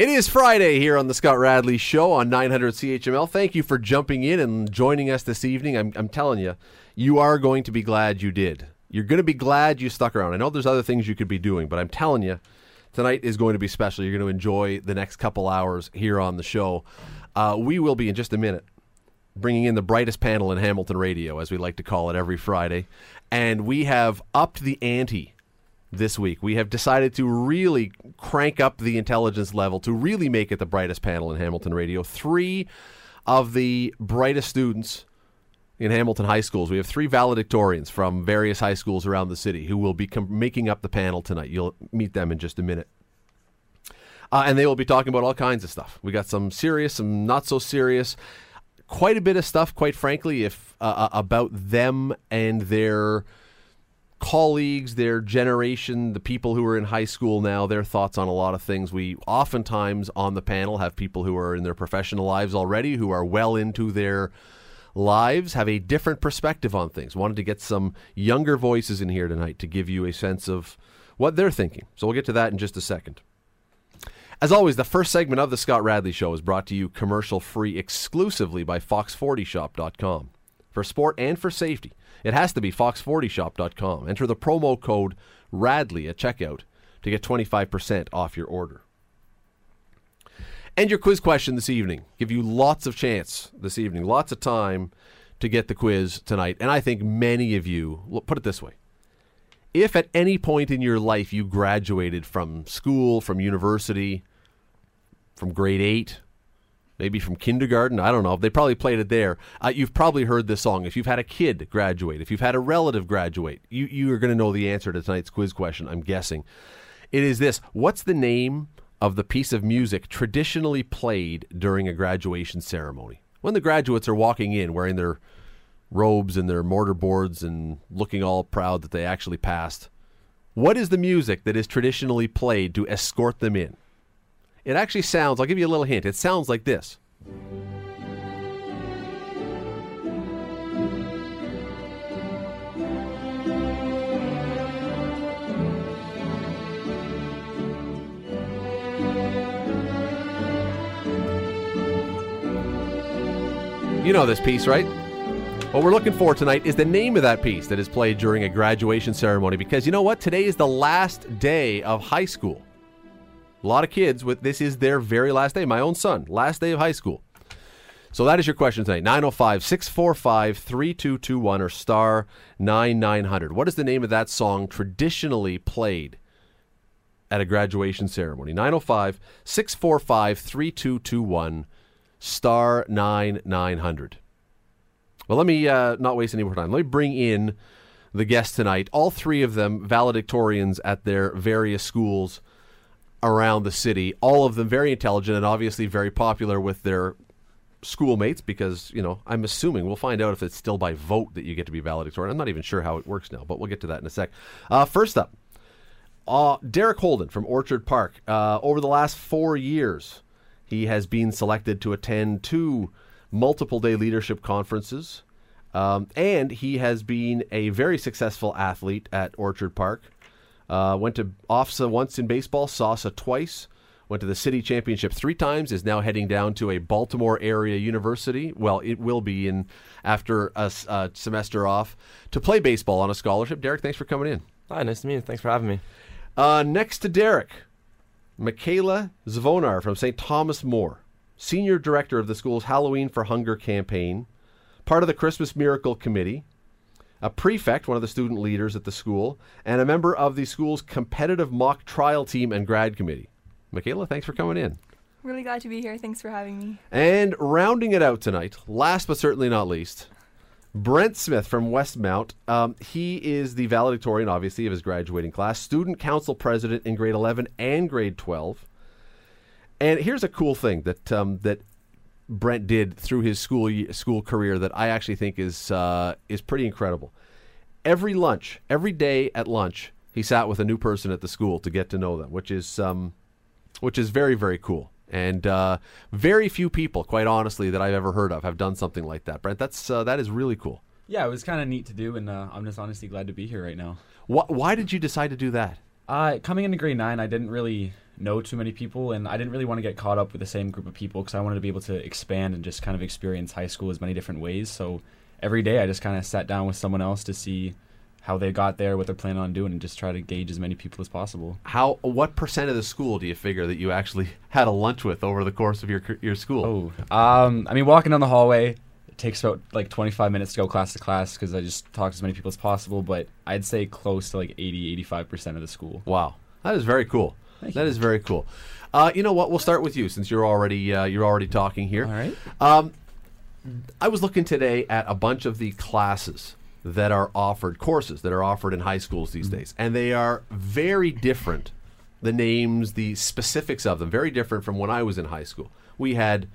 It is Friday here on the Scott Radley Show on 900 CHML. Thank you for jumping in and joining us this evening. I'm, I'm telling you, you are going to be glad you did. You're going to be glad you stuck around. I know there's other things you could be doing, but I'm telling you, tonight is going to be special. You're going to enjoy the next couple hours here on the show. Uh, we will be in just a minute bringing in the brightest panel in Hamilton radio, as we like to call it every Friday. And we have upped the ante this week. We have decided to really crank up the intelligence level to really make it the brightest panel in Hamilton radio. Three of the brightest students in Hamilton high schools. We have three valedictorians from various high schools around the city who will be com- making up the panel tonight. You'll meet them in just a minute. Uh, and they will be talking about all kinds of stuff. We got some serious, some not so serious, quite a bit of stuff, quite frankly, if uh, uh, about them and their colleagues, their generation, the people who are in high school now, their thoughts on a lot of things. We oftentimes on the panel have people who are in their professional lives already, who are well into their lives, have a different perspective on things. Wanted to get some younger voices in here tonight to give you a sense of what they're thinking. So we'll get to that in just a second. As always, the first segment of the Scott Radley Show is brought to you commercial free exclusively by Fox40Shop.com. For sport and for safety, it has to be Fox40Shop.com. Enter the promo code RADLEY at checkout to get 25% off your order. And your quiz question this evening. Give you lots of chance this evening, lots of time to get the quiz tonight. And I think many of you, put it this way if at any point in your life you graduated from school, from university, from grade eight, maybe from kindergarten. I don't know. They probably played it there. Uh, you've probably heard this song. If you've had a kid graduate, if you've had a relative graduate, you, you are going to know the answer to tonight's quiz question, I'm guessing. It is this What's the name of the piece of music traditionally played during a graduation ceremony? When the graduates are walking in wearing their robes and their mortar boards and looking all proud that they actually passed. What is the music that is traditionally played to escort them in? It actually sounds, I'll give you a little hint, it sounds like this. You know this piece, right? What we're looking for tonight is the name of that piece that is played during a graduation ceremony because you know what? Today is the last day of high school. A lot of kids with this is their very last day. My own son, last day of high school. So that is your question tonight. 905 645 3221 or star 9900. What is the name of that song traditionally played at a graduation ceremony? 905 645 3221 star 9900. Well, let me uh, not waste any more time. Let me bring in the guests tonight. All three of them valedictorians at their various schools around the city. All of them very intelligent and obviously very popular with their schoolmates because, you know, I'm assuming we'll find out if it's still by vote that you get to be valedictorian. I'm not even sure how it works now, but we'll get to that in a sec. Uh, first up, uh, Derek Holden from Orchard Park. Uh, over the last four years, he has been selected to attend two multiple day leadership conferences. Um, and he has been a very successful athlete at Orchard Park. Uh, went to OFSAA once in baseball, SASA twice, went to the city championship three times, is now heading down to a Baltimore area university. Well, it will be in after a, a semester off to play baseball on a scholarship. Derek, thanks for coming in. Hi, nice to meet you. Thanks for having me. Uh, next to Derek, Michaela Zvonar from St. Thomas More, Senior Director of the school's Halloween for Hunger campaign, part of the Christmas Miracle Committee, a prefect, one of the student leaders at the school, and a member of the school's competitive mock trial team and grad committee. Michaela, thanks for coming in. Really glad to be here. Thanks for having me. And rounding it out tonight, last but certainly not least, Brent Smith from Westmount. Um, he is the valedictorian, obviously, of his graduating class, student council president in grade 11 and grade 12. And here's a cool thing that um, that Brent did through his school school career that I actually think is uh, is pretty incredible. Every lunch, every day at lunch, he sat with a new person at the school to get to know them, which is um, which is very very cool. And uh, very few people, quite honestly, that I've ever heard of have done something like that. Brent, that's uh, that is really cool. Yeah, it was kind of neat to do, and uh, I'm just honestly glad to be here right now. Why, why did you decide to do that? Uh, coming into grade nine, I didn't really know too many people, and I didn't really want to get caught up with the same group of people because I wanted to be able to expand and just kind of experience high school as many different ways. So every day I just kind of sat down with someone else to see how they got there, what they're planning on doing, and just try to gauge as many people as possible. How what percent of the school do you figure that you actually had a lunch with over the course of your your school? Oh, um, I mean, walking down the hallway it takes about like 25 minutes to go class to class because I just talk to as many people as possible. But I'd say close to like 80, 85 percent of the school. Wow, that is very cool. Thank That you. is very cool. Uh, you know what? We'll start with you since you're already uh, you're already talking here. All right. Um, I was looking today at a bunch of the classes that are offered, courses that are offered in high schools these days, and they are very different. The names, the specifics of them, very different from when I was in high school. We had,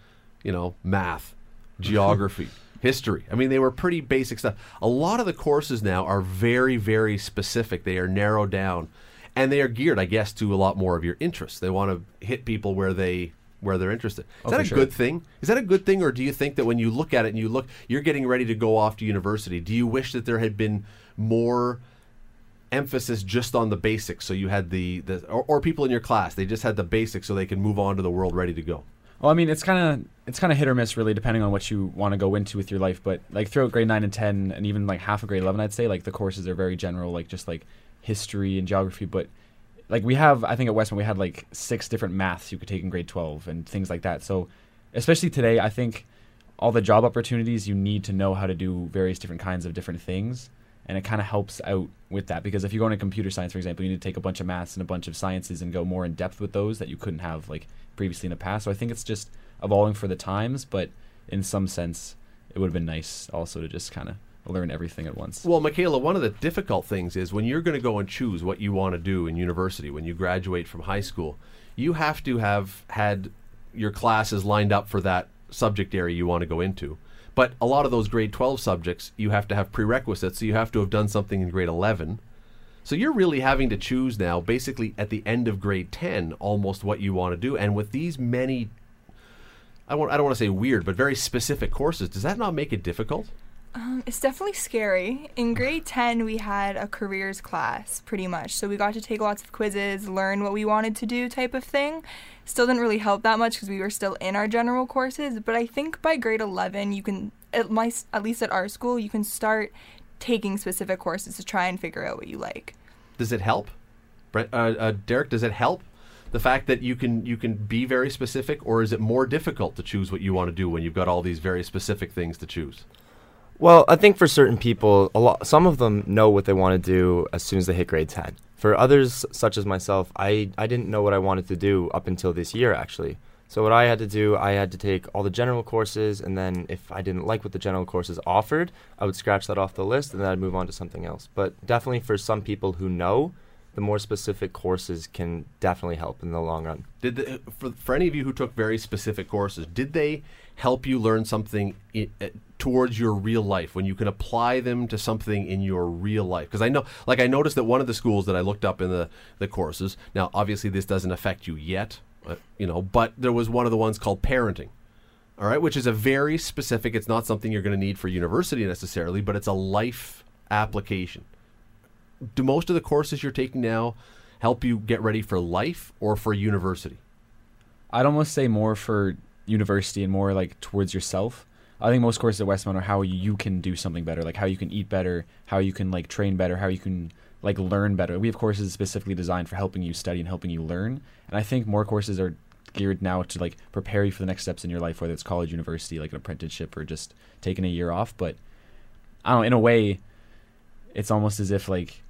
you know, math, geography, history. I mean, they were pretty basic stuff. A lot of the courses now are very, very specific. They are narrowed down, and they are geared, I guess, to a lot more of your interests. They want to hit people where they where they're interested. Is Oh, that a sure. good thing? Is that a good thing, or do you think that when you look at it and you look, you're getting ready to go off to university? Do you wish that there had been more emphasis just on the basics, so you had the, the or, or people in your class they just had the basics, so they can move on to the world ready to go? Well, I mean, it's kind of it's kind of hit or miss, really, depending on what you want to go into with your life. But like throughout grade nine and ten, and even like half of grade eleven, I'd say like the courses are very general, like just like history and geography. But like we have, I think at Westmount we had like six different maths you could take in grade twelve and things like that. So especially today, I think all the job opportunities you need to know how to do various different kinds of different things and it kind of helps out with that because if you go into computer science for example you need to take a bunch of maths and a bunch of sciences and go more in depth with those that you couldn't have like previously in the past so i think it's just evolving for the times but in some sense it would have been nice also to just kind of learn everything at once Well, Michaela, one of the difficult things is when you're going to go and choose what you want to do in university when you graduate from high school, you have to have had your classes lined up for that subject area you want to go into. But a lot of those grade 12 subjects, you have to have prerequisites, so you have to have done something in grade 11. So you're really having to choose now, basically at the end of grade 10, almost what you want to do. And with these many, I, want, I don't want to say weird, but very specific courses, does that not make it difficult? Um, it's definitely scary. In grade 10, we had a careers class, pretty much. So we got to take lots of quizzes, learn what we wanted to do, type of thing. Still didn't really help that much because we were still in our general courses. But I think by grade 11, you can, at, my, at least at our school, you can start taking specific courses to try and figure out what you like. does it help? Uh, uh, Derek, does it help the fact that you can you can be very specific, or is it more difficult to choose what you want to do when you've got all these very specific things to choose? Well, I think for certain people, a lot, some of them know what they want to do as soon as they hit grade 10. For others, such as myself, I, I didn't know what I wanted to do up until this year, actually. So, what I had to do, I had to take all the general courses, and then if I didn't like what the general courses offered, I would scratch that off the list and then I'd move on to something else. But definitely for some people who know, the more specific courses can definitely help in the long run. Did the, for for any of you who took very specific courses, did they help you learn something uh, towards your real life when you can apply them to something in your real life? Because I know, like I noticed that one of the schools that I looked up in the the courses. Now, obviously, this doesn't affect you yet, uh, you know, but there was one of the ones called parenting. All right, which is a very specific. It's not something you're going to need for university necessarily, but it's a life application. Do most of the courses you're taking now help you get ready for life or for university? I'd almost say more for university and more like towards yourself. I think most courses at Westmount are how you can do something better, like how you can eat better, how you can like train better, how you can like learn better. We have courses specifically designed for helping you study and helping you learn. And I think more courses are geared now to like prepare you for the next steps in your life, whether it's college, university, like an apprenticeship, or just taking a year off. But I don't know, in a way, it's almost as if like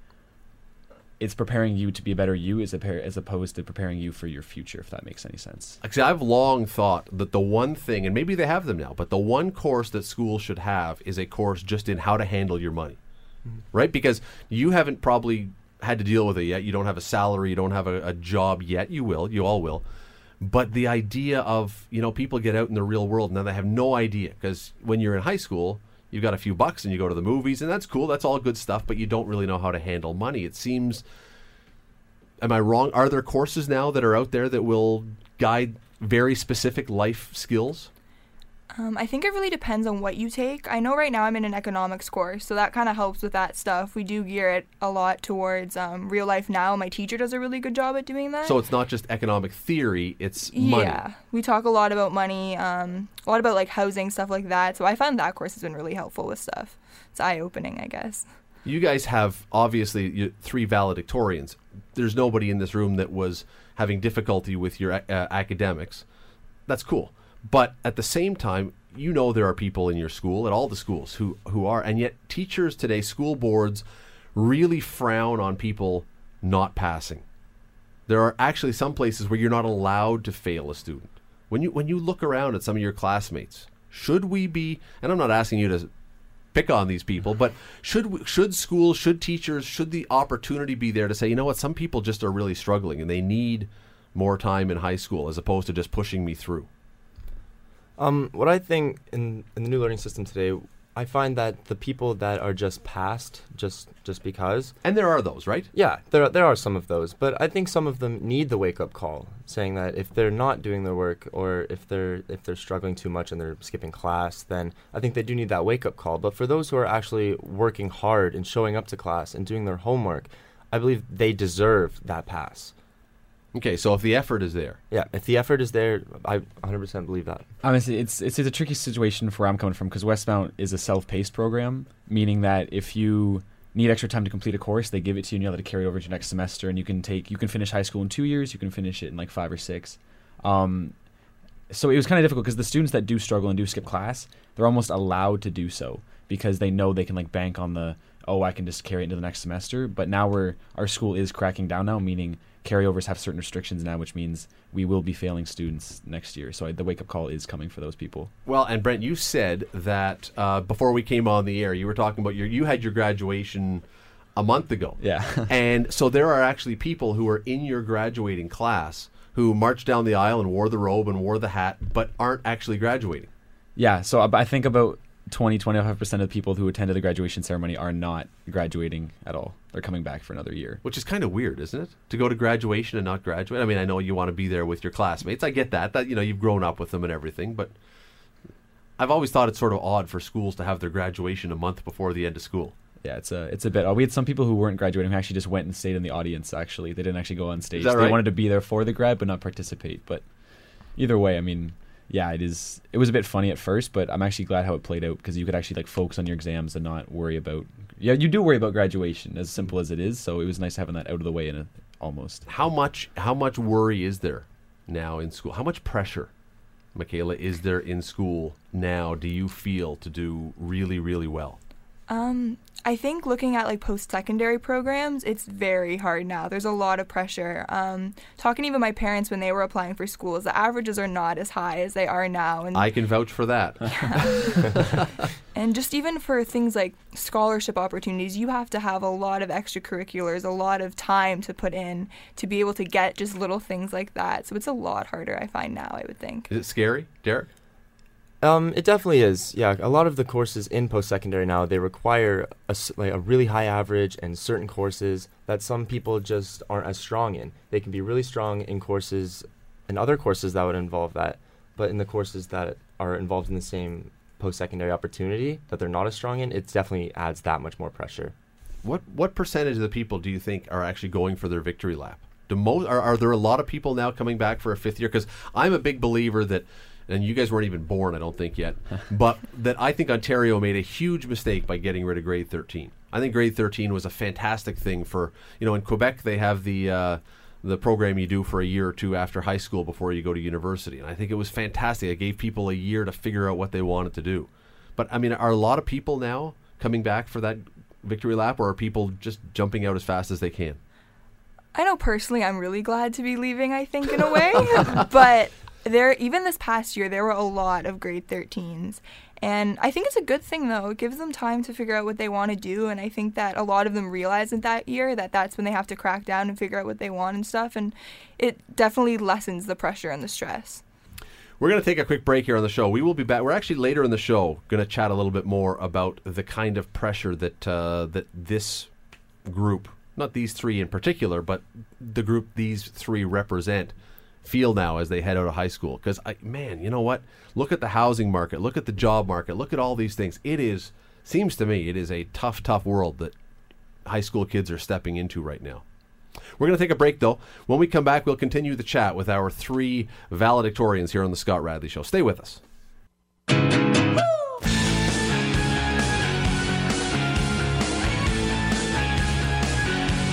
it's preparing you to be a better you as, a, as opposed to preparing you for your future, if that makes any sense. Actually, I've long thought that the one thing, and maybe they have them now, but the one course that schools should have is a course just in how to handle your money, mm-hmm. right? Because you haven't probably had to deal with it yet. You don't have a salary, you don't have a, a job yet. You will, you all will. But the idea of, you know, people get out in the real world and then they have no idea. Because when you're in high school, you've got a few bucks and you go to the movies, and that's cool. That's all good stuff, but you don't really know how to handle money. It seems am I wrong? Are there courses now that are out there that will guide very specific life skills? Um, I think it really depends on what you take. I know right now I'm in an economics course, so that kind of helps with that stuff. We do gear it a lot towards um, real life now. My teacher does a really good job at doing that. So it's not just economic theory; it's money. Yeah, we talk a lot about money, um, a lot about like housing stuff like that. So I found that course has been really helpful with stuff. It's eye opening, I guess. You guys have obviously three valedictorians. There's nobody in this room that was having difficulty with your uh, academics. That's cool. But at the same time, you know there are people in your school, at all the schools, who, who are, and yet teachers today, school boards, really frown on people not passing. There are actually some places where you're not allowed to fail a student. When you when you look around at some of your classmates, should we be? And I'm not asking you to pick on these people, but should should schools, should teachers, should the opportunity be there to say, you know what, some people just are really struggling and they need more time in high school as opposed to just pushing me through. Um, what I think in, in the new learning system today, I find that the people that are just passed just just because, And there are those, right? yeah, there are, there are some of those, but I think some of them need the wake up call, saying that if they're not doing their work or if they're if they're struggling too much and they're skipping class, then I think they do need that wake up call. But for those who are actually working hard and showing up to class and doing their homework, I believe they deserve that pass. Okay, so if the effort is there, Yeah, if the effort is there, I 100% believe that. Honestly, it's, it's it's a tricky situation for where I'm coming from because Westmount is a self-paced program, meaning that if you need extra time to complete a course, they give it to you and you're able to carry it over to next semester, and you can take you can finish high school in two years, you can finish it in like five or six. Um, so it was kind of difficult because the students that do struggle and do skip class, they're almost allowed to do so because they know they can like bank on the oh I can just carry it into the next semester. But now we're our school is cracking down now, meaning carryovers have certain restrictions now, which means we will be failing students next year. So I, the wake up call is coming for those people. Well, and Brent, you said that uh, before we came on the air, you were talking about your you had your graduation a month ago. Yeah. and so there are actually people who are in your graduating class who marched down the aisle and wore the robe and wore the hat, but aren't actually graduating. Yeah, so I I think about 20, 25% of the people who attended the graduation ceremony are not graduating at all. They're coming back for another year. Which is kind of weird, isn't it? To go to graduation and not graduate. I mean, I know you want to be there with your classmates. I get that. That you know, you've grown up with them and everything, but I've always thought it's sort of odd for schools to have their graduation a month before the end of school. Yeah, it's a it's a bit. We had some people who weren't graduating who actually just went and stayed in the audience. Actually, they didn't actually go on stage. that They wanted to be there for the grad but not participate. But either way, I mean, yeah, it is. It was a bit funny at first, but I'm actually glad how it played out because you could actually like focus on your exams and not worry about. Yeah, you do worry about graduation, as simple as it is. So it was nice having that out of the way in a, almost. How much how much worry is there now in school? How much pressure, Michaela, is there in school now? Do you feel to do really really well? Um, I think looking at like post secondary programs, it's very hard now. There's a lot of pressure. Um, talking even my parents when they were applying for schools, the averages are not as high as they are now. And I can vouch for that. And just even for things like scholarship opportunities, you have to have a lot of extracurriculars, a lot of time to put in to be able to get just little things like that. So it's a lot harder, I find now, I would think. Is it scary, Derek? Um, it definitely is. Yeah, a lot of the courses in post-secondary now they require a, like a really high average and certain courses that some people just aren't as strong in. They can be really strong in courses and other courses that would involve that, but in the courses that are involved in the same post-secondary opportunity that they're not as strong in, it definitely adds that much more pressure. What what percentage of the people do you think are actually going for their victory lap? Do mo- are, are there a lot of people now coming back for a fifth year? Because I'm a big believer that, and you guys weren't even born, I don't think yet, but that I think Ontario made a huge mistake by getting rid of grade 13. I think grade 13 was a fantastic thing for you know in Quebec they have the. Uh, the program you do for a year or two after high school before you go to university. And I think it was fantastic. It gave people a year to figure out what they wanted to do. But I mean, are a lot of people now coming back for that victory lap, or are people just jumping out as fast as they can? I know personally I'm really glad to be leaving, I think, in a way. but there even this past year there were a lot of grade 13s. And I think it's a good thing though. It gives them time to figure out what they want to do and I think that a lot of them realize in that year that that's when they have to crack down and figure out what they want and stuff and it definitely lessens the pressure and the stress. We're going to take a quick break here on the show. We will be back. We're actually later in the show going to chat a little bit more about the kind of pressure that uh, that this group, not these three in particular, but the group these three represent, feel now as they head out of high school? Because man, you know what? Look at the housing market. Look at the job market. Look at all these things. It is seems to me it is a tough, tough world that high school kids are stepping into right now. We're going to take a break, though. When we come back, we'll continue the chat with our three valedictorians here on the Scott Radley Show. Stay with us.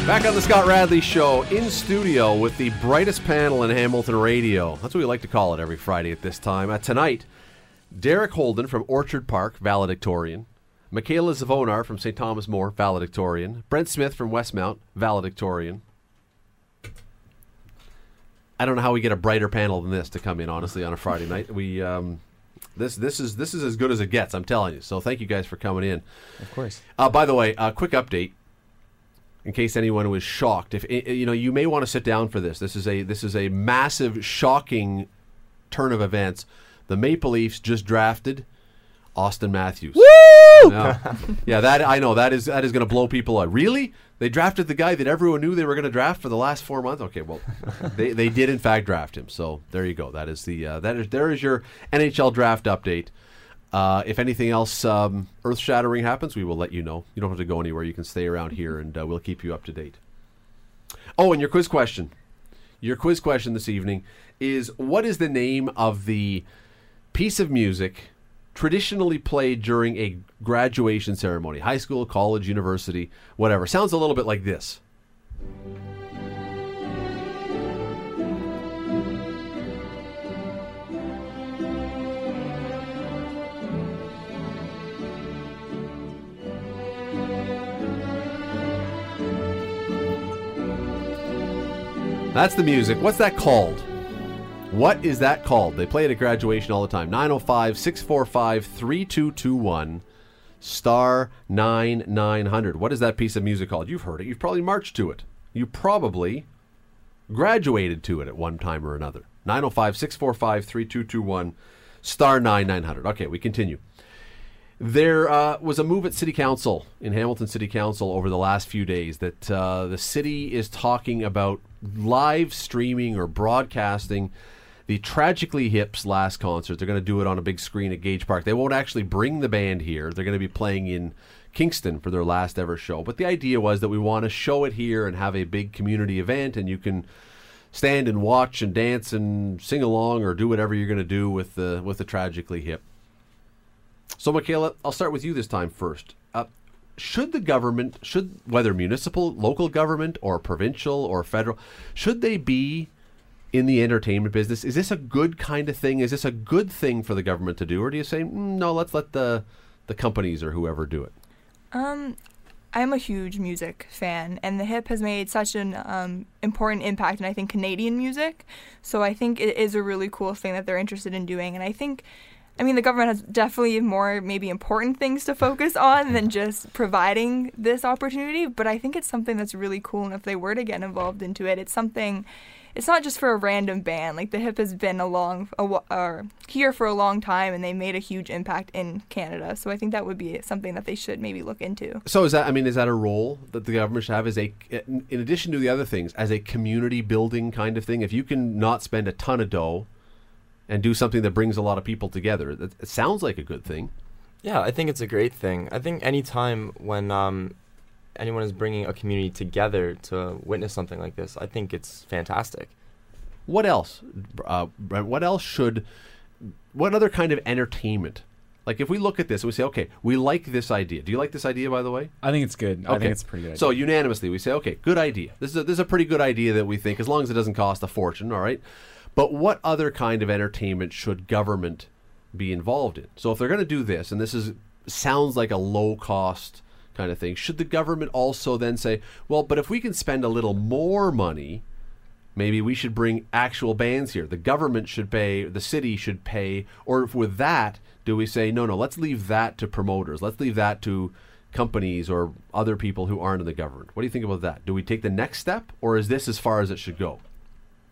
Back on the Scott Radley Show, in studio with the brightest panel in Hamilton radio. That's what we like to call it every Friday at this time. Uh, tonight, Derek Holden from Orchard Park, valedictorian. Michaela Zavonar from St. Thomas More, valedictorian. Brent Smith from Westmount, valedictorian. I don't know how we get a brighter panel than this to come in. Honestly, on a Friday night, we um, this this is this is as good as it gets. I'm telling you. So thank you guys for coming in. Of course. Uh, by the way, a uh, quick update in case anyone was shocked. If you know, you may want to sit down for this. This is a this is a massive, shocking turn of events. The Maple Leafs just drafted Auston Matthews. Woo! yeah, that I know that is that is going to blow people out. Really? They drafted the guy that everyone knew they were going to draft for the last four months. Okay, well, they, they did in fact draft him. So there you go. That is the uh, that is there is your NHL draft update. Uh, if anything else um, earth shattering happens, we will let you know. You don't have to go anywhere. You can stay around here and uh, we'll keep you up to date. Oh, and your quiz question. Your quiz question this evening is what is the name of the piece of music traditionally played during a graduation ceremony? High school, college, university, whatever. Sounds a little bit like this. That's the music. What's that called? What is that called? They play it at graduation all the time. 905 645 3221 star 9900. What is that piece of music called? You've heard it. You've probably marched to it. You probably graduated to it at one time or another. 905 645 3221 star 9900. Okay, we continue. There uh, was a move at City Council in Hamilton City Council over the last few days that uh, the city is talking about live streaming or broadcasting the Tragically Hip's last concert. They're going to do it on a big screen at Gage Park. They won't actually bring the band here. They're going to be playing in Kingston for their last ever show. But the idea was that we want to show it here and have a big community event, and you can stand and watch and dance and sing along or do whatever you're going to do with the with the Tragically Hip. So, Michaela, I'll start with you this time first. Uh, should the government, should whether municipal, local government, or provincial or federal, should they be in the entertainment business? Is this a good kind of thing? Is this a good thing for the government to do, or do you say mm, no? Let's let the the companies or whoever do it. Um, I'm a huge music fan, and the hip has made such an um, important impact in I think Canadian music. So I think it is a really cool thing that they're interested in doing, and I think I mean, the government has definitely more maybe important things to focus on than just providing this opportunity, but I think it's something that's really cool. And if they were to get involved into it, it's something, it's not just for a random band. Like the hip has been along, uh, here for a long time and they made a huge impact in Canada. So I think that would be something that they should maybe look into. So is that, I mean, is that a role that the government should have as a, in addition to the other things, as a community building kind of thing? If you can not spend a ton of dough, and do something that brings a lot of people together. It, it sounds like a good thing. Yeah, I think it's a great thing. I think any time when um, anyone is bringing a community together to witness something like this, I think it's fantastic. What else? Uh, what else should? What other kind of entertainment? Like if we look at this and we say, okay, we like this idea. Do you like this idea, by the way? I think it's good. Okay. I think it's pretty good. So unanimously, we say, okay, good idea. This is a, this is a pretty good idea that we think, as long as it doesn't cost a fortune. All right. But what other kind of entertainment should government be involved in? So if they're going to do this, and this is sounds like a low cost kind of thing, should the government also then say, well, but if we can spend a little more money, maybe we should bring actual bands here. The government should pay, the city should pay, or if with that, do we say, no, no, let's leave that to promoters, let's leave that to companies or other people who aren't in the government? What do you think about that? Do we take the next step, or is this as far as it should go?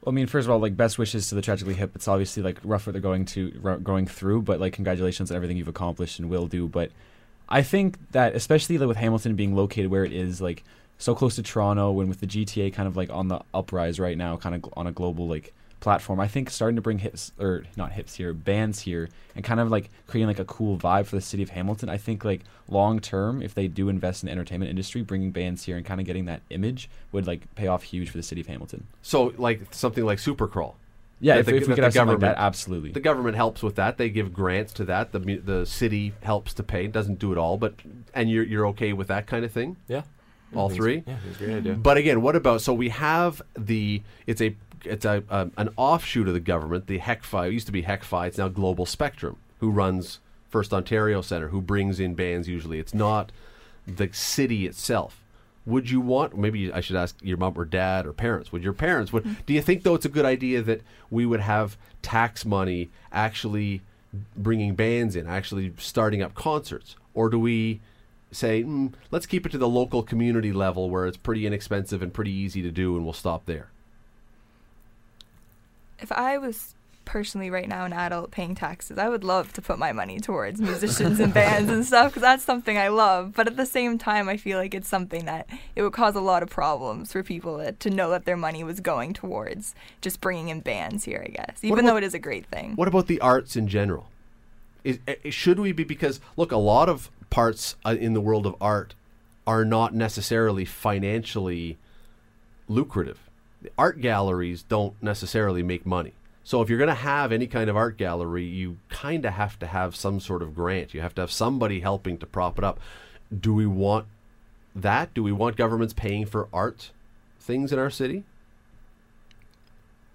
I mean, first of all, like best wishes to the tragically hip. It's obviously like rough what they're going to going through, but like congratulations on everything you've accomplished and will do. But I think that especially like, with Hamilton being located where it is, like so close to Toronto, and with the GTA kind of like on the uprise right now, kind of on a global like platform. I think starting to bring hips or not hips here, bands here, and kind of like creating like a cool vibe for the city of Hamilton. I think like long term, if they do invest in the entertainment industry, bringing bands here and kind of getting that image would like pay off huge for the city of Hamilton. So, like something like Supercrawl. Yeah, That if, the- if we could have something like government- that, absolutely. The government helps with that. They give grants to that. The the city helps to pay. Doesn't do it all, but and you're you're okay with that kind of thing. Yeah. All three? Yeah, a great idea. But again, what about so we have the it's a it's a um, an offshoot of the government, the HECFI. It used to be HECFI. It's now Global Spectrum, who runs First Ontario Centre, who brings in bands. Usually, it's not the city itself. Would you want? Maybe I should ask your mom or dad or parents. Would your parents? Would do you think though it's a good idea that we would have tax money actually bringing bands in, actually starting up concerts, or do we? say, mm, let's keep it to the local community level where it's pretty inexpensive and pretty easy to do, and we'll stop there. If I was personally right now an adult paying taxes, I would love to put my money towards musicians and bands and stuff because that's something I love. But at the same time, I feel like it's something that it would cause a lot of problems for people that, to know that their money was going towards just bringing in bands here. I guess, even about- though it is a great thing. What about the arts in general? Is, eh, should we be because look, a lot of parts uh, in the world of art are not necessarily financially lucrative. The art galleries don't necessarily make money. So if you're going to have any kind of art gallery, you kind of have to have some sort of grant. You have to have somebody helping to prop it up. Do we want that? Do we want governments paying for art things in our city?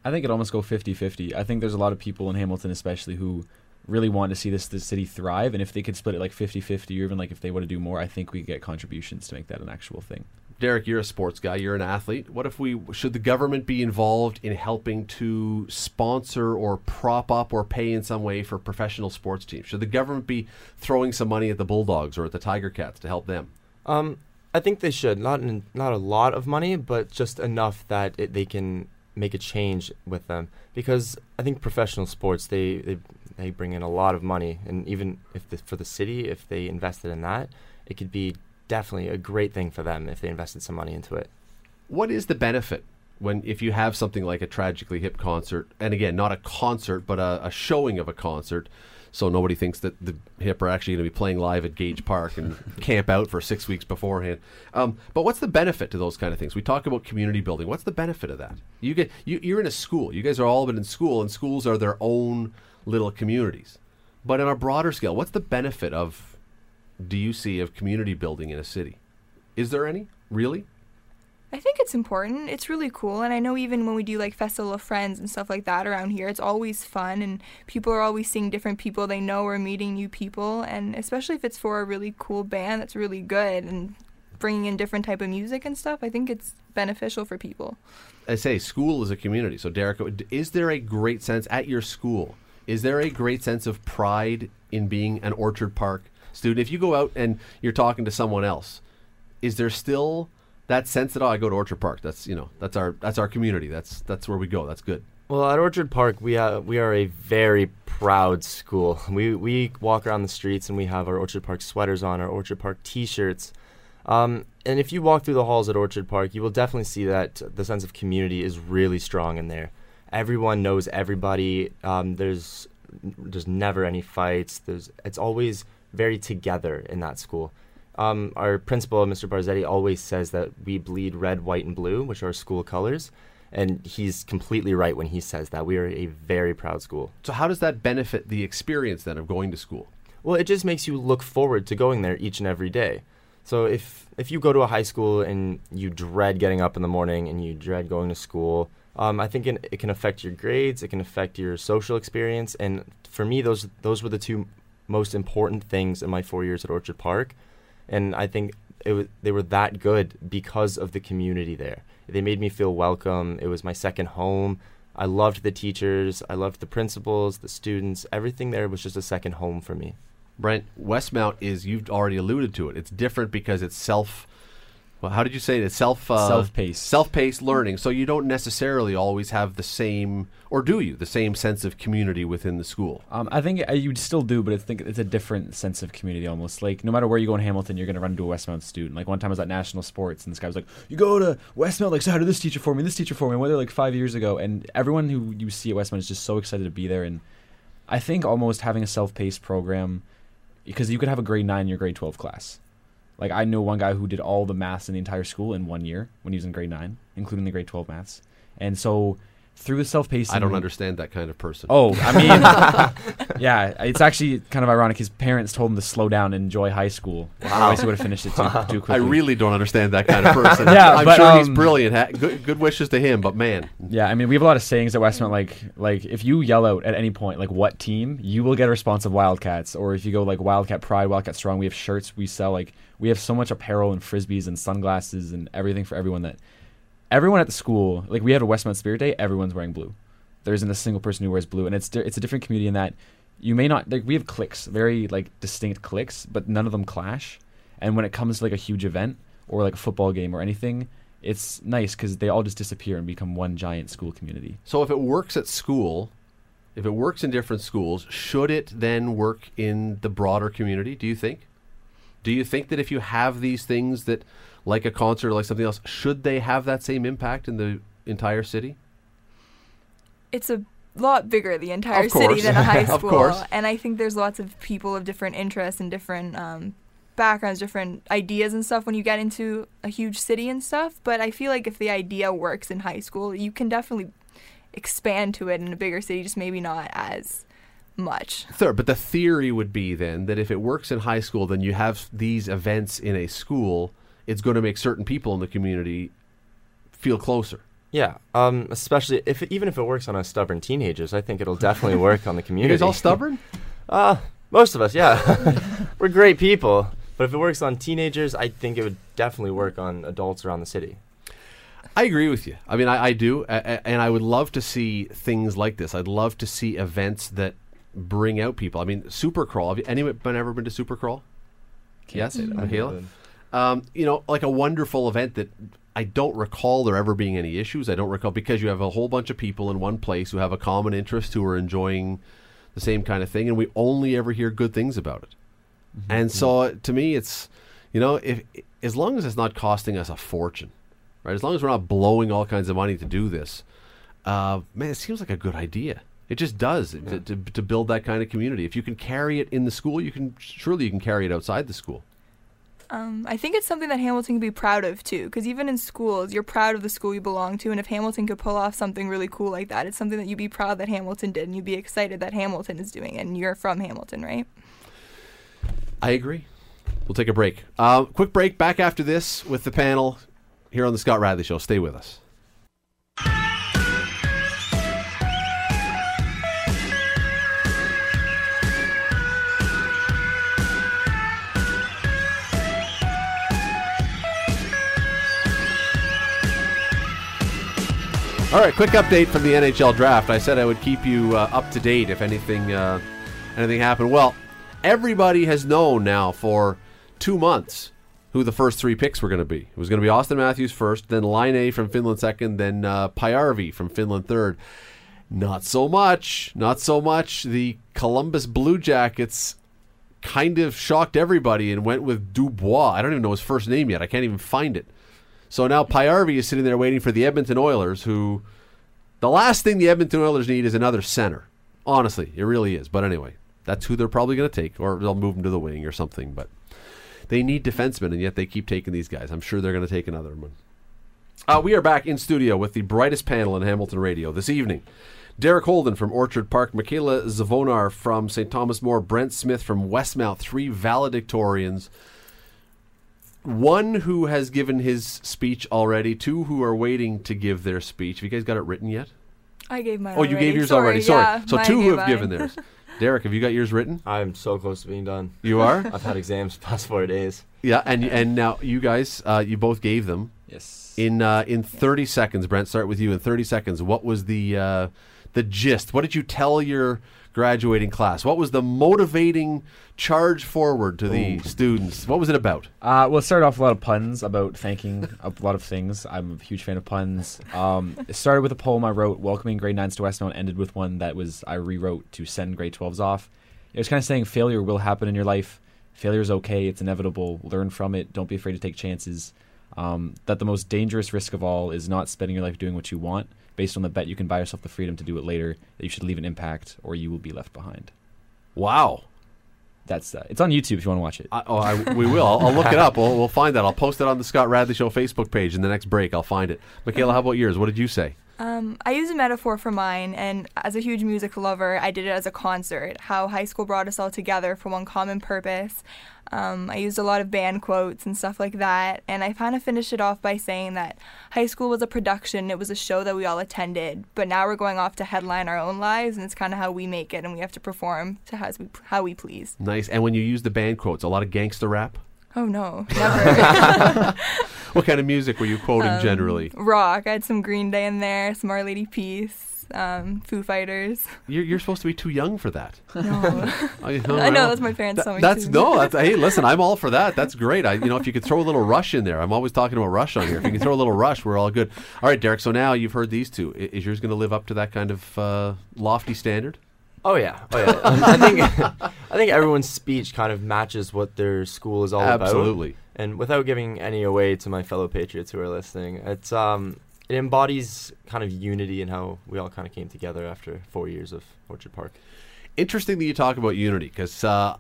I think it almost go 50-50. I think there's a lot of people in Hamilton especially who really want to see this, this city thrive and if they could split it like 50-50 or even like if they want to do more, I think we get contributions to make that an actual thing. Derek, you're a sports guy. You're an athlete. What if we should the government be involved in helping to sponsor or prop up or pay in some way for professional sports teams? Should the government be throwing some money at the Bulldogs or at the Tiger Cats to help them? Um, I think they should not in, not a lot of money, but just enough that it, they can make a change with them. Because I think professional sports they, they they bring in a lot of money, and even if the, for the city, if they invested in that, it could be definitely a great thing for them if they invested some money into it. What is the benefit when if you have something like a tragically hip concert, and again, not a concert, but a, a showing of a concert, so nobody thinks that the hip are actually going to be playing live at Gage Park and camp out for six weeks beforehand. Um, but what's the benefit to those kind of things? We talk about community building. What's the benefit of that? You get you, you're in a school. You guys are all been in school, and schools are their own little communities. But on a broader scale, what's the benefit of do you see of community building in a city? Is there any really? I think it's important. It's really cool. And I know even when we do like Festival of Friends and stuff like that around here, it's always fun and people are always seeing different people they know or meeting new people. And especially if it's for a really cool band that's really good and bringing in different type of music and stuff, I think it's beneficial for people. I say school is a community. So, Derek, is there a great sense at your school? Is there a great sense of pride in being an Orchard Park student? If you go out and you're talking to someone else, is there still that sense that oh, I go to Orchard Park? That's you know that's our that's our community. That's that's where we go. That's good. Well, at Orchard Park, we we are a very proud school. We we walk around the streets and we have our Orchard Park sweaters on, our Orchard Park T-shirts. Um, and if you walk through the halls at Orchard Park, you will definitely see that the sense of community is really strong in there. Everyone knows everybody. Um, there's there's never any fights. There's it's always very together in that school. Um, our principal, Mr. Barzetti, always says that we bleed red, white, and blue, which are school colors. And he's completely right when he says that. We are a very proud school. So, how does that benefit the experience then of going to school? Well, it just makes you look forward to going there each and every day. So if if you go to a high school and you dread getting up in the morning and you dread going to school, um, I think it, it can affect your grades. It can affect your social experience. And for me, those those were the two most important things in my four years at Orchard Park. And I think it was, they were that good because of the community there. They made me feel welcome. It was my second home. I loved the teachers. I loved the principals, the students. Everything there was just a second home for me. Brent, Westmount is, you've already alluded to it. It's different because it's self Well, how did you say it? Self uh, Self-paced. Self-paced learning. So you don't necessarily always have the same, or do you? The same sense of community within the school. Um, I think uh, you still do, but I think it's a different sense of community almost. Like no matter where you go in Hamilton, you're going to run into a Westmount student. Like one time I was at National Sports, and this guy was like, "You go to Westmount, like, so how did this teacher for me? This teacher for me." And whether like five years ago, and everyone who you see at Westmount is just so excited to be there. And I think almost having a self-paced program, because you could have a grade nine in your grade twelve class. Like I know one guy who did all the maths in the entire school in one year when he was in grade nine, including the grade twelve maths. And so through the self-paced, I don't understand that kind of person. Oh, I mean, yeah, it's actually kind of ironic. His parents told him to slow down and enjoy high school. Otherwise, he would have finished it too, too quickly. I really don't understand that kind of person. Yeah, I'm but, sure he's um, brilliant. Ha- good, good wishes to him, but man, Yeah, I mean, we have a lot of sayings at Westmount. Like, like if you yell out at any point, like "what team," you will get a response of Wildcats. Or if you go like Wildcat Pride, Wildcat Strong, we have shirts we sell. Like, we have so much apparel and frisbees and sunglasses and everything for everyone that everyone at the school. Like, we had a Westmount Spirit Day. Everyone's wearing blue. There isn't a single person who wears blue, and it's it's a different community in that you may not like we have cliques, very like distinct cliques, but none of them clash. And when it comes to like a huge event or like a football game or anything, it's nice because they all just disappear and become one giant school community. so if it works at school, if it works in different schools, should it then work in the broader community? Do you think? Do you think that if you have these things that, like a concert or like something else, should they have that same impact in the entire city? it's a lot bigger the entire city than a high Of school course. and i think there's lots of people of different interests and different um, backgrounds different ideas and stuff when you get into a huge city and stuff but i feel like if the idea works in high school you can definitely expand to it in a bigger city just maybe not as much Third, but the theory would be then that if it works in high school, then you have these events in a school. It's going to make certain people in the community feel closer. Yeah, um, especially if it, even if it works on us stubborn teenagers, I think it'll definitely work on the community. You community. guys all stubborn? Uh, most of us, yeah. We're great people, but if it works on teenagers, I think it would definitely work on adults around the city. I agree with you. I mean, I, I do, a- a- and I would love to see things like this. I'd love to see events that bring out people. I mean, Supercrawl. Have you, anyone ever been to Supercrawl? yes, say that. Michaela. Um, you know, like a wonderful event that I don't recall there ever being any issues. I don't recall because you have a whole bunch of people in one place who have a common interest who are enjoying the same kind of thing, and we only ever hear good things about it. And so, uh, to me, it's you know, if as long as it's not costing us a fortune, right? As long as we're not blowing all kinds of money to do this, uh, man, it seems like a good idea. It just does to, to, to build that kind of community. If you can carry it in the school, you can surely you can carry it outside the school. Um, I think it's something that Hamilton can be proud of too, because even in schools, you're proud of the school you belong to, and if Hamilton could pull off something really cool like that, it's something that you'd be proud that Hamilton did, and you'd be excited that Hamilton is doing it, and you're from Hamilton, right? I agree. We'll take a break. Uh, quick break. Back after this with the panel here on the Scott Radley Show. Stay with us. All right, quick update from the NHL draft. I said I would keep you uh, up to date if anything uh, anything happened. Well, everybody has known now for two months who the first three picks were going to be. It was going to be Auston Matthews first, then Laine from Finland second, then uh, Pyarvi from Finland third. Not so much. Not so much. The Columbus Blue Jackets kind of shocked everybody and went with Dubois. I don't even know his first name yet. I can't even find it. So now Pyarvi is sitting there waiting for the Edmonton Oilers, who the last thing the Edmonton Oilers need is another center. Honestly, it really is. But anyway, that's who they're probably going to take, or they'll move him to the wing or something. But they need defensemen, and yet they keep taking these guys. I'm sure they're going to take another one. Uh, we are back in studio with the brightest panel in Hamilton radio this evening. Derek Holden from Orchard Park, Michaela Zavonar from St. Thomas More, Brent Smith from Westmount, three valedictorians. One who has given his speech already, two who are waiting to give their speech. Have you guys got it written yet? I gave mine. Oh, you gave yours Sorry, already. Sorry. yeah, so two who have mine. given theirs. Derek, have you got yours written? I'm so close to being done. You are? I've had exams the past four days. yeah, and and now you guys, uh, you both gave them Yes. in uh, in 30 seconds. Brent, start with you. In 30 seconds, what was the uh, the gist? What did you tell your graduating class? What was the motivating charge forward to the students? What was it about? Uh, well, it started off with a lot of puns about thanking a lot of things. I'm a huge fan of puns. Um, it started with a poem I wrote welcoming grade 9s to Westmount, and ended with one that was I rewrote to send grade 12s off. It was kind of saying failure will happen in your life. Failure is okay, it's inevitable. Learn from it, don't be afraid to take chances. Um, that the most dangerous risk of all is not spending your life doing what you want, based on the bet you can buy yourself the freedom to do it later, that you should leave an impact or you will be left behind. Wow. That's uh, it's on YouTube if you want to watch it. I, oh, I, we will. I'll, I'll look it up. We'll, we'll find that. I'll post it on the Scott Radley Show Facebook page in the next break. I'll find it. Michaela, how about yours? What did you say? Um, I use a metaphor for mine, and as a huge music lover, I did it as a concert. How high school brought us all together for one common purpose. Um, I used a lot of band quotes and stuff like that, and I kind of finished it off by saying that high school was a production, it was a show that we all attended, but now we're going off to headline our own lives, and it's kind of how we make it, and we have to perform to how we, how we please. Nice. And when you use the band quotes, a lot of gangster rap? Oh no, never. What kind of music were you quoting Um, generally? Rock. I had some Green Day in there, some Our Lady Peace, um, Foo Fighters. You're, you're supposed to be too young for that. No. I, I know that's my parents That- that's too. no. That's, hey, listen, I'm all for that. That's great. I, you know, if you could throw a little Rush in there, I'm always talking about Rush on here. If you can throw a little Rush, we're all good. All right, Derek. So now you've heard these two. Is yours going to live up to that kind of uh, lofty standard? Oh yeah, oh yeah. I think I think everyone's speech kind of matches what their school is all about. Absolutely. And without giving any away to my fellow patriots who are listening, it's um it embodies kind of unity and how we all kind of came together after four years of Orchard Park. Interesting that you talk about unity because uh,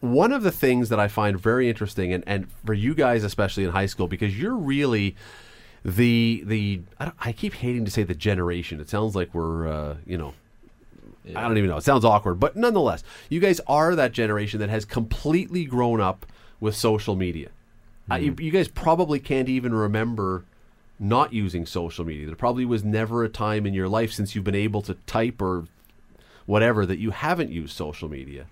one of the things that I find very interesting, and, and for you guys especially in high school, because you're really the the I, don't, I keep hating to say the generation. It sounds like we're uh, you know I don't even know. It sounds awkward, but nonetheless, you guys are that generation that has completely grown up with social media. Uh, you, you guys probably can't even remember not using social media. There probably was never a time in your life since you've been able to type or whatever that you haven't used social media.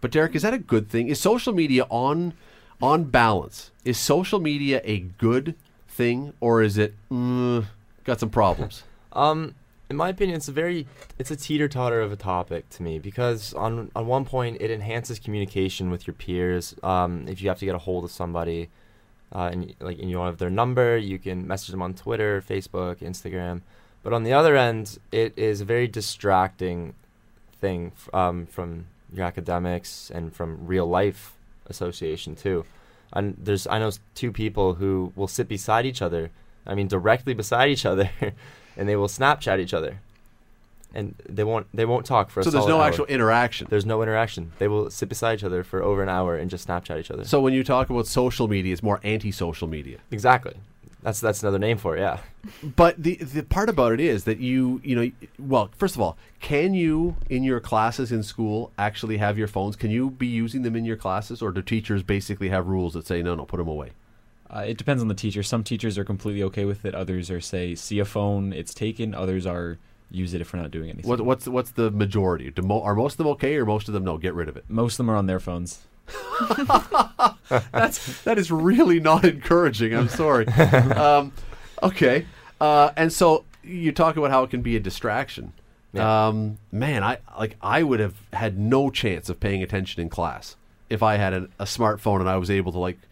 But Derek, is that a good thing? Is social media on on balance? Is social media a good thing or is it mm, got some problems? Um, in my opinion, it's a very it's a teeter totter of a topic to me because on on one point it enhances communication with your peers. Um, if you have to get a hold of somebody, uh, and like and you want their number, you can message them on Twitter, Facebook, Instagram. But on the other end, it is a very distracting thing f- um, from your academics and from real life association too. And there's I know two people who will sit beside each other. I mean, directly beside each other, and they will Snapchat each other, and they won't they won't talk for. A so there's no hour. actual interaction. There's no interaction. They will sit beside each other for over an hour and just Snapchat each other. So when you talk about social media, it's more anti-social media. exactly. That's that's another name for it. Yeah. But the the part about it is that you you know well first of all can you in your classes in school actually have your phones? Can you be using them in your classes, or do teachers basically have rules that say no no put them away? Uh, it depends on the teacher. Some teachers are completely okay with it. Others are say, see a phone, it's taken. Others are use it if we're not doing anything. What, what's what's the majority? Do mo- are most of them okay, or most of them no? Get rid of it. Most of them are on their phones. That's that is really not encouraging. I'm sorry. um, okay, uh, and so you talk about how it can be a distraction. Yeah. Um, man, I like I would have had no chance of paying attention in class if I had a, a smartphone and I was able to like m-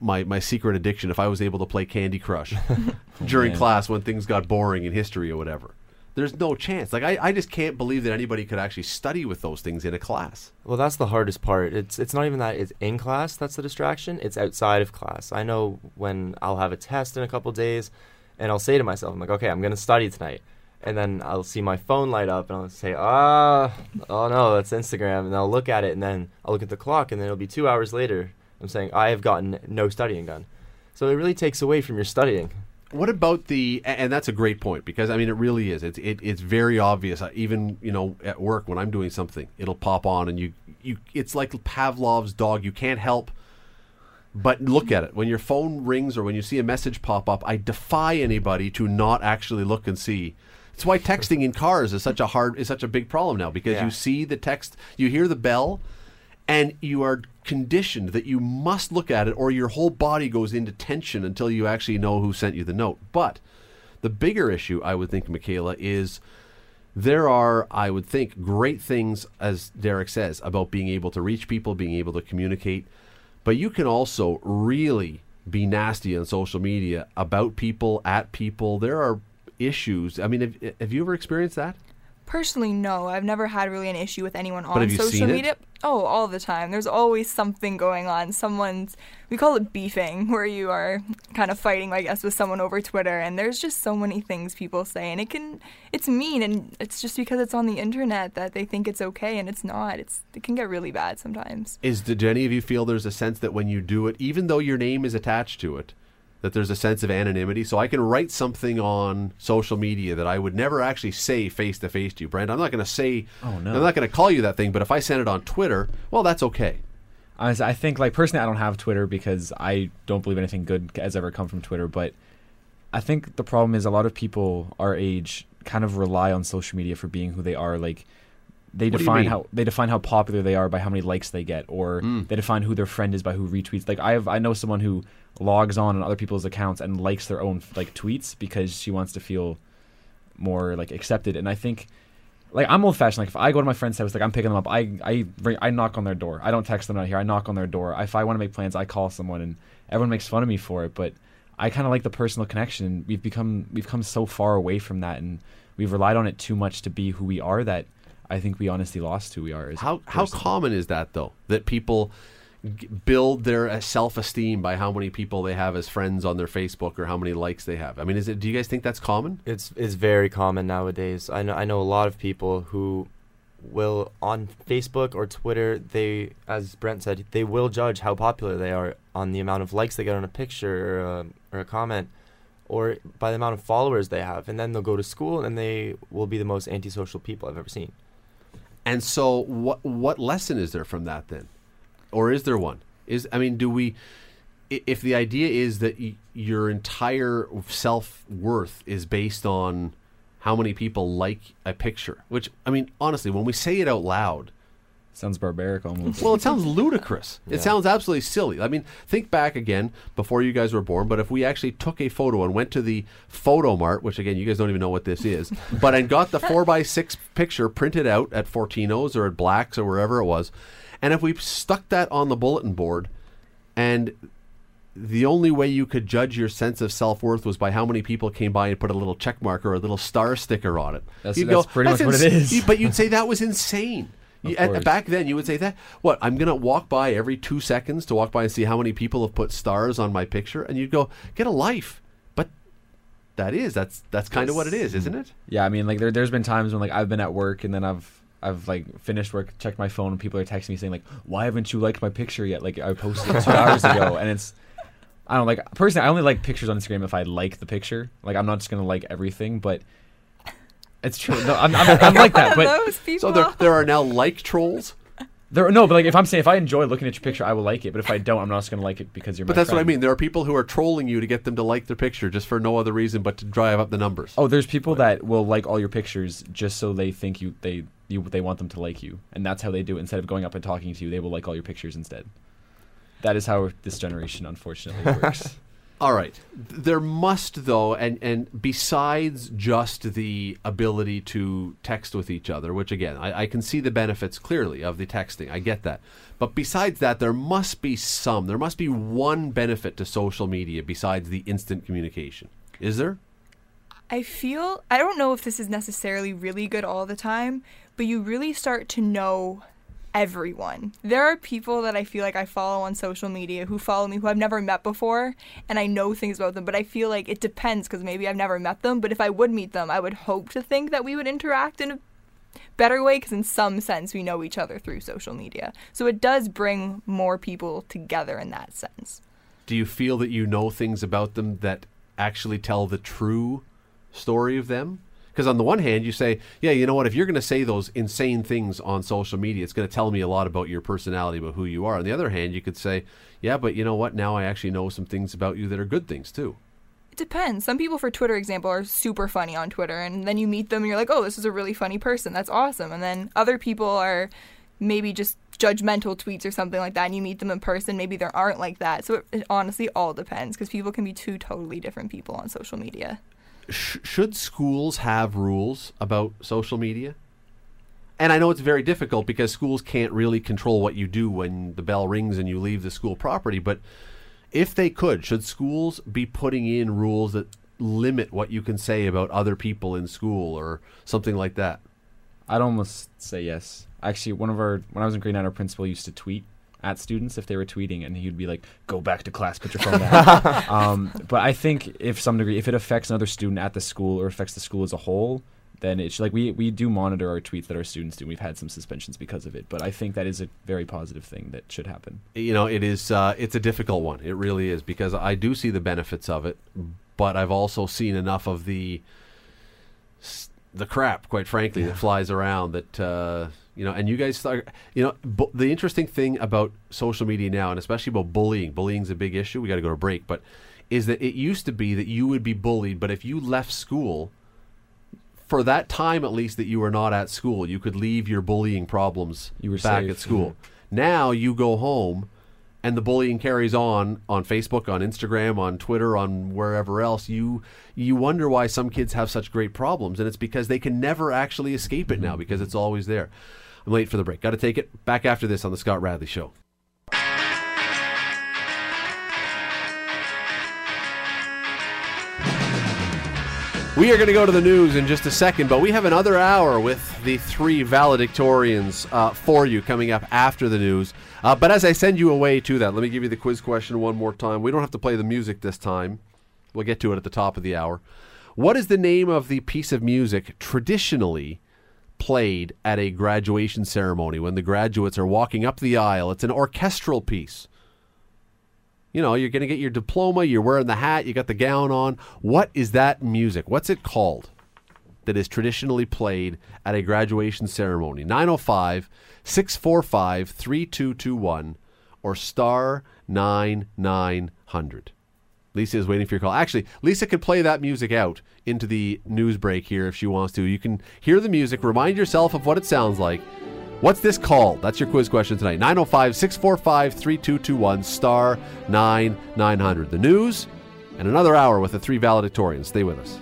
my my secret addiction. If I was able to play Candy Crush during man. class when things got boring in history or whatever. There's no chance. Like I, I just can't believe that anybody could actually study with those things in a class. Well, that's the hardest part. It's it's not even that it's in class that's the distraction. It's outside of class. I know when I'll have a test in a couple days, and I'll say to myself, I'm like, okay, I'm gonna study tonight, and then I'll see my phone light up, and I'll say, ah, oh no, that's Instagram, and I'll look at it, and then I'll look at the clock, and then it'll be two hours later. I'm saying I have gotten no studying done. So it really takes away from your studying. What about the? And that's a great point because I mean it really is. It's it, it's very obvious. Uh, Even you know at work when I'm doing something, it'll pop on and you you. It's like Pavlov's dog. You can't help but look at it when your phone rings or when you see a message pop up. I defy anybody to not actually look and see. It's why texting in cars is such a hard is such a big problem now because Yeah. you see the text, you hear the bell, and you are conditioned that you must look at it or your whole body goes into tension until you actually know who sent you the note. But the bigger issue, I would think, Michaela, is there are, I would think, great things, as Derek says, about being able to reach people, being able to communicate. But you can also really be nasty on social media about people, at people. There are issues. I mean, have, have you ever experienced that? Personally, no. I've never had really an issue with anyone on have you social seen it? media. Oh, all the time. There's always something going on. Someone's, we call it beefing, where you are kind of fighting, I guess, with someone over Twitter. And there's just so many things people say. And it can, it's mean. And it's just because it's on the internet that they think it's okay. And it's not. It's, it can get really bad sometimes. Is did any of you feel there's a sense that when you do it, even though your name is attached to it, that there's a sense of anonymity? So I can write something on social media that I would never actually say face to face to you, Brent. I'm not going to say. Oh, no. I'm not going to call you that thing. But if I send it on Twitter, well, that's okay. I, I think like personally, I don't have Twitter because I don't believe anything good has ever come from Twitter. But I think the problem is a lot of people our age kind of rely on social media for being who they are. Like they What define how they define how popular they are by how many likes they get, or Mm. they define who their friend is by who retweets. Like I have, I know someone who logs on on other people's accounts and likes their own like tweets because she wants to feel more like accepted. And I think like I'm old fashioned. Like if I go to my friend's house, like I'm picking them up, I I bring, I knock on their door. I don't text them out here. I knock on their door. If I want to make plans, I call someone, and everyone makes fun of me for it. But I kind of like the personal connection. And we've become we've come so far away from that, and we've relied on it too much to be who we are that I think we honestly lost who we are. How how common is that though? That people build their uh, self-esteem by how many people they have as friends on their Facebook or how many likes they have. I mean, is it? Do you guys think that's common? It's it's very common nowadays. I know I know a lot of people who will on Facebook or Twitter they as Brent said they will judge how popular they are on the amount of likes they get on a picture or a, or a comment or by the amount of followers they have and then they'll go to school and they will be the most antisocial people I've ever seen. And so, what what lesson is there from that then, or is there one? Is I mean, do we? If the idea is that y- your entire self worth is based on how many people like a picture, which I mean, honestly, when we say it out loud, sounds barbaric almost. well, it sounds ludicrous. It sounds absolutely silly. I mean, think back again before you guys were born. But if we actually took a photo and went to the photo mart, which again you guys don't even know what this is, but and got the four by six picture printed out at Fortino's or at Blacks or wherever it was, and if we stuck that on the bulletin board, and the only way you could judge your sense of self worth was by how many people came by and put a little check mark or a little star sticker on it. That's- You'd that's pretty much what it is. But you'd say that was insane. You- at- back then, you would say that. What? I'm gonna walk by every two seconds to walk by and see how many people have put stars on my picture, and you'd go, "Get a life." But that is that's that's kind of what it is, isn't it? Yeah, I mean, like there, there's been times when like I've been at work and then I've I've like finished work, checked my phone, and people are texting me saying like, "Why haven't you liked my picture yet?" Like I posted it two hours ago, and it's I don't like personally, I only like pictures on Instagram if I like the picture. Like I'm not just gonna like everything, but it's true. No, I'm, I'm, I'm like that, but Those. So there there are now like trolls. there no, but like if I'm saying if I enjoy looking at your picture, I will like it. But if I don't, I'm not just gonna like it because you're. But my that's what I mean. There are people who are trolling you to get them to like their picture just for no other reason but to drive up the numbers. Oh, there's people that will like all your pictures just so they think you they you they want them to like you, and that's how they do it. Instead of going up and talking to you, they will like all your pictures instead. That is how this generation unfortunately works. All right. There must though and and besides just the ability to text with each other, which again, I, I can see the benefits clearly of the texting. I get that. But besides that, there must be some. There must be one benefit to social media besides the instant communication. Is there? I feel I don't know if this is necessarily really good all the time, but you really start to know everyone. There are people that I feel like I follow on social media who follow me who I've never met before and I know things about them, but I feel like it depends because maybe I've never met them, but if I would meet them, I would hope to think that we would interact in a better way because in some sense we know each other through social media. So it does bring more people together in that sense. Do you feel that you know things about them that actually tell the true story of them? Because on the one hand, you say, yeah, you know what? If you're going to say those insane things on social media, it's going to tell me a lot about your personality, about who you are. On the other hand, you could say, yeah, but you know what? Now I actually know some things about you that are good things too. It depends. Some people, for Twitter example, are super funny on Twitter, and then you meet them and you're like, oh, this is a really funny person. That's awesome. And then other people are maybe just judgmental tweets or something like that, and you meet them in person, maybe they aren't like that. So it, it honestly all depends because people can be two totally different people on social media. Sh- should schools have rules about social media? And I know it's very difficult because schools can't really control what you do when the bell rings and you leave the school property. But if they could, should schools be putting in rules that limit what you can say about other people in school or something like that? I'd almost say yes. Actually, one of our when I was in grade nine, our principal used to tweet at students if they were tweeting, and he'd be like, "Go back to class, put your phone down." um, but I think if some degree, if it affects another student at the school or affects the school as a whole, then it's like we we do monitor our tweets that our students do. We've had some suspensions because of it, but I think that is a very positive thing that should happen. you know it is uh, it's a difficult one it really is because i do see the benefits of it but i've also seen enough of the s- the crap quite frankly that flies around that uh, you know and you guys start you know bu- the interesting thing about social media now and especially about bullying bullying's a big issue we got to go to break but is that it used to be that you would be bullied but if you left school for that time at least that you were not at school you could leave your bullying problems You were back safe, at school now you go home and the bullying carries on on Facebook, on Instagram, on Twitter, on wherever else. You you wonder why some kids have such great problems, and it's because they can never actually escape it now mm-hmm. because it's always there. I'm late for the break. Got to take it back after this on the Scott Radley Show. We are going to go to the news in just a second, but we have another hour with the three valedictorians uh, for you coming up after the news. Uh, but as I send you away to that, let me give you the quiz question one more time. We don't have to play the music this time. We'll get to it at the top of the hour. What is the name of the piece of music traditionally played at a graduation ceremony when the graduates are walking up the aisle? It's an orchestral piece you know, you're going to get your diploma, you're wearing the hat, you got the gown on. What is that music? What's it called that is traditionally played at a graduation ceremony? 905 645 3221 or star 9900. Lisa is waiting for your call. Actually, Lisa could play that music out into the news break here if she wants to. You can hear the music, remind yourself of what it sounds like. What's this called? That's your quiz question tonight. 905 645 3221 star 9900. The news and another hour with the three valedictorians. Stay with us.